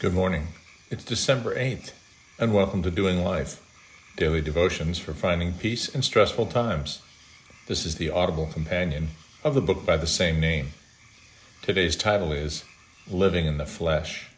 Good morning. It's December 8th, and welcome to Doing Life, daily devotions for finding peace in stressful times. This is the audible companion of the book by the same name. Today's title is Living in the Flesh.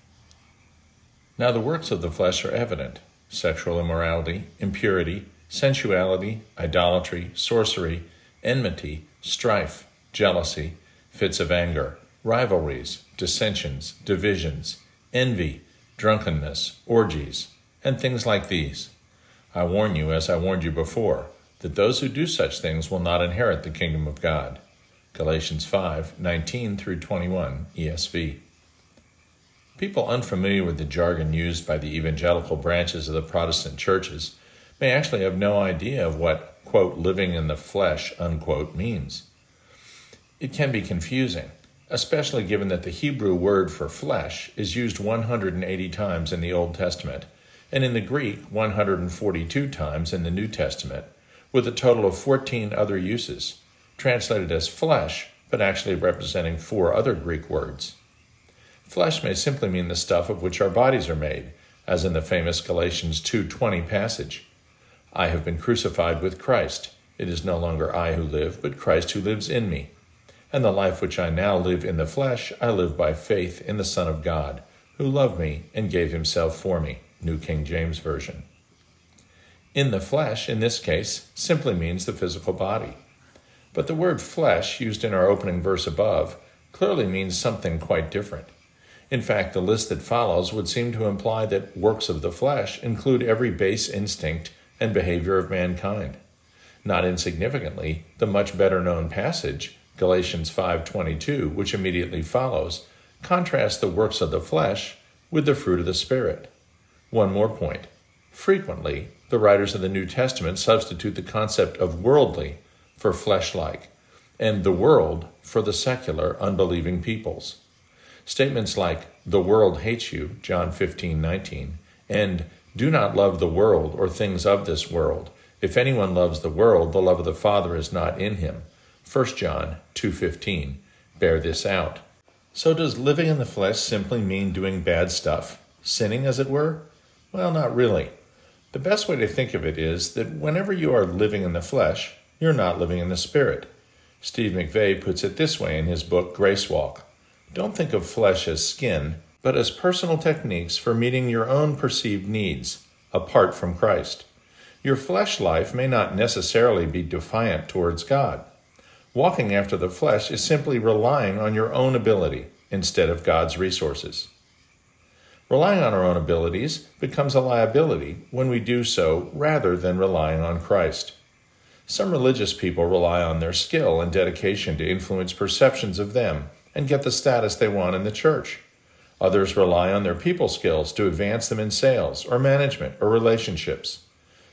Now, the works of the flesh are evident sexual immorality, impurity, sensuality, idolatry, sorcery, enmity, strife, jealousy, fits of anger, rivalries, dissensions, divisions envy, drunkenness, orgies, and things like these. I warn you, as I warned you before, that those who do such things will not inherit the kingdom of God. Galatians 5 19 through 21, ESV. People unfamiliar with the jargon used by the evangelical branches of the Protestant churches may actually have no idea of what, quote, living in the flesh, unquote, means. It can be confusing especially given that the Hebrew word for flesh is used 180 times in the Old Testament, and in the Greek 142 times in the New Testament, with a total of 14 other uses, translated as flesh, but actually representing four other Greek words. Flesh may simply mean the stuff of which our bodies are made, as in the famous Galatians 2:20 passage. I have been crucified with Christ. It is no longer I who live, but Christ who lives in me and the life which I now live in the flesh, I live by faith in the Son of God, who loved me and gave himself for me. New King James Version. In the flesh, in this case, simply means the physical body. But the word flesh, used in our opening verse above, clearly means something quite different. In fact, the list that follows would seem to imply that works of the flesh include every base instinct and behavior of mankind. Not insignificantly, the much better known passage Galatians 5:22, which immediately follows, contrasts the works of the flesh with the fruit of the spirit. One more point. Frequently, the writers of the New Testament substitute the concept of worldly for flesh-like, and the world for the secular, unbelieving peoples. Statements like, the world hates you, John 15:19, and do not love the world or things of this world. If anyone loves the world, the love of the Father is not in him. 1 John 2:15 bear this out. So does living in the flesh simply mean doing bad stuff, sinning as it were? Well, not really. The best way to think of it is that whenever you are living in the flesh, you're not living in the spirit. Steve McVey puts it this way in his book Grace Walk. Don't think of flesh as skin, but as personal techniques for meeting your own perceived needs, apart from Christ. Your flesh life may not necessarily be defiant towards God. Walking after the flesh is simply relying on your own ability instead of God's resources. Relying on our own abilities becomes a liability when we do so rather than relying on Christ. Some religious people rely on their skill and dedication to influence perceptions of them and get the status they want in the church. Others rely on their people skills to advance them in sales or management or relationships.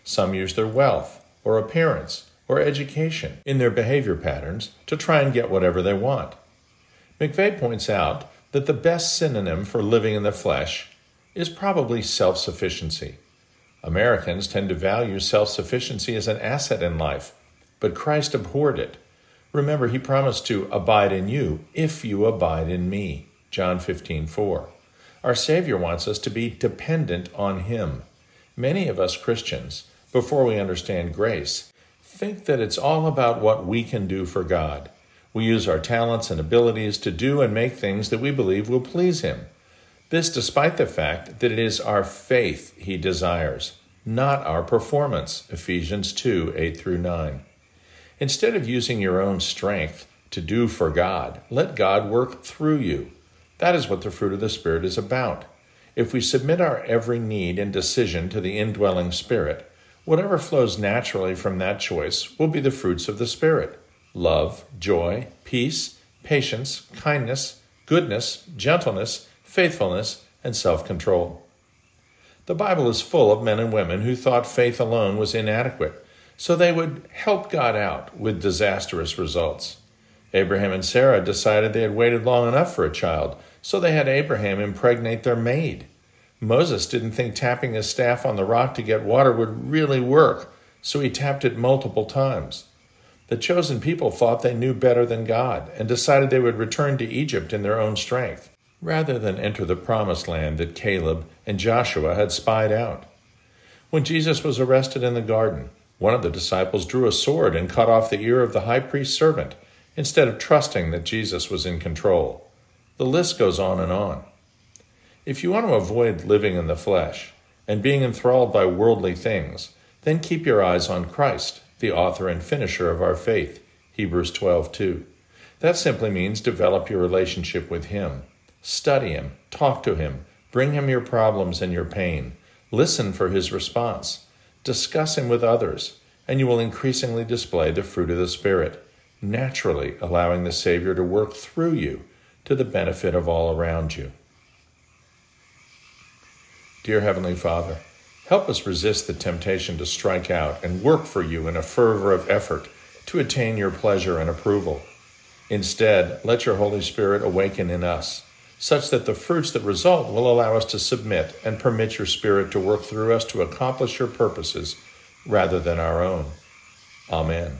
Some use their wealth or appearance or education in their behavior patterns to try and get whatever they want. McVey points out that the best synonym for living in the flesh is probably self sufficiency. Americans tend to value self sufficiency as an asset in life, but Christ abhorred it. Remember, he promised to abide in you if you abide in me. John 15, 4. Our Savior wants us to be dependent on him. Many of us Christians, before we understand grace, think that it's all about what we can do for God. We use our talents and abilities to do and make things that we believe will please Him. This despite the fact that it is our faith He desires, not our performance. Ephesians 2 8 through 9. Instead of using your own strength to do for God, let God work through you. That is what the fruit of the Spirit is about. If we submit our every need and decision to the indwelling Spirit, Whatever flows naturally from that choice will be the fruits of the Spirit love, joy, peace, patience, kindness, goodness, gentleness, faithfulness, and self control. The Bible is full of men and women who thought faith alone was inadequate, so they would help God out with disastrous results. Abraham and Sarah decided they had waited long enough for a child, so they had Abraham impregnate their maid. Moses didn't think tapping his staff on the rock to get water would really work, so he tapped it multiple times. The chosen people thought they knew better than God and decided they would return to Egypt in their own strength. rather than enter the promised land that Caleb and Joshua had spied out. When Jesus was arrested in the garden, one of the disciples drew a sword and cut off the ear of the high priest's servant, instead of trusting that Jesus was in control. The list goes on and on. If you want to avoid living in the flesh and being enthralled by worldly things, then keep your eyes on Christ, the author and finisher of our faith. Hebrews 12:2. That simply means develop your relationship with him. Study him, talk to him, bring him your problems and your pain. Listen for his response. Discuss him with others, and you will increasingly display the fruit of the Spirit, naturally allowing the Savior to work through you to the benefit of all around you. Dear Heavenly Father, help us resist the temptation to strike out and work for you in a fervor of effort to attain your pleasure and approval. Instead, let your Holy Spirit awaken in us such that the fruits that result will allow us to submit and permit your Spirit to work through us to accomplish your purposes rather than our own. Amen.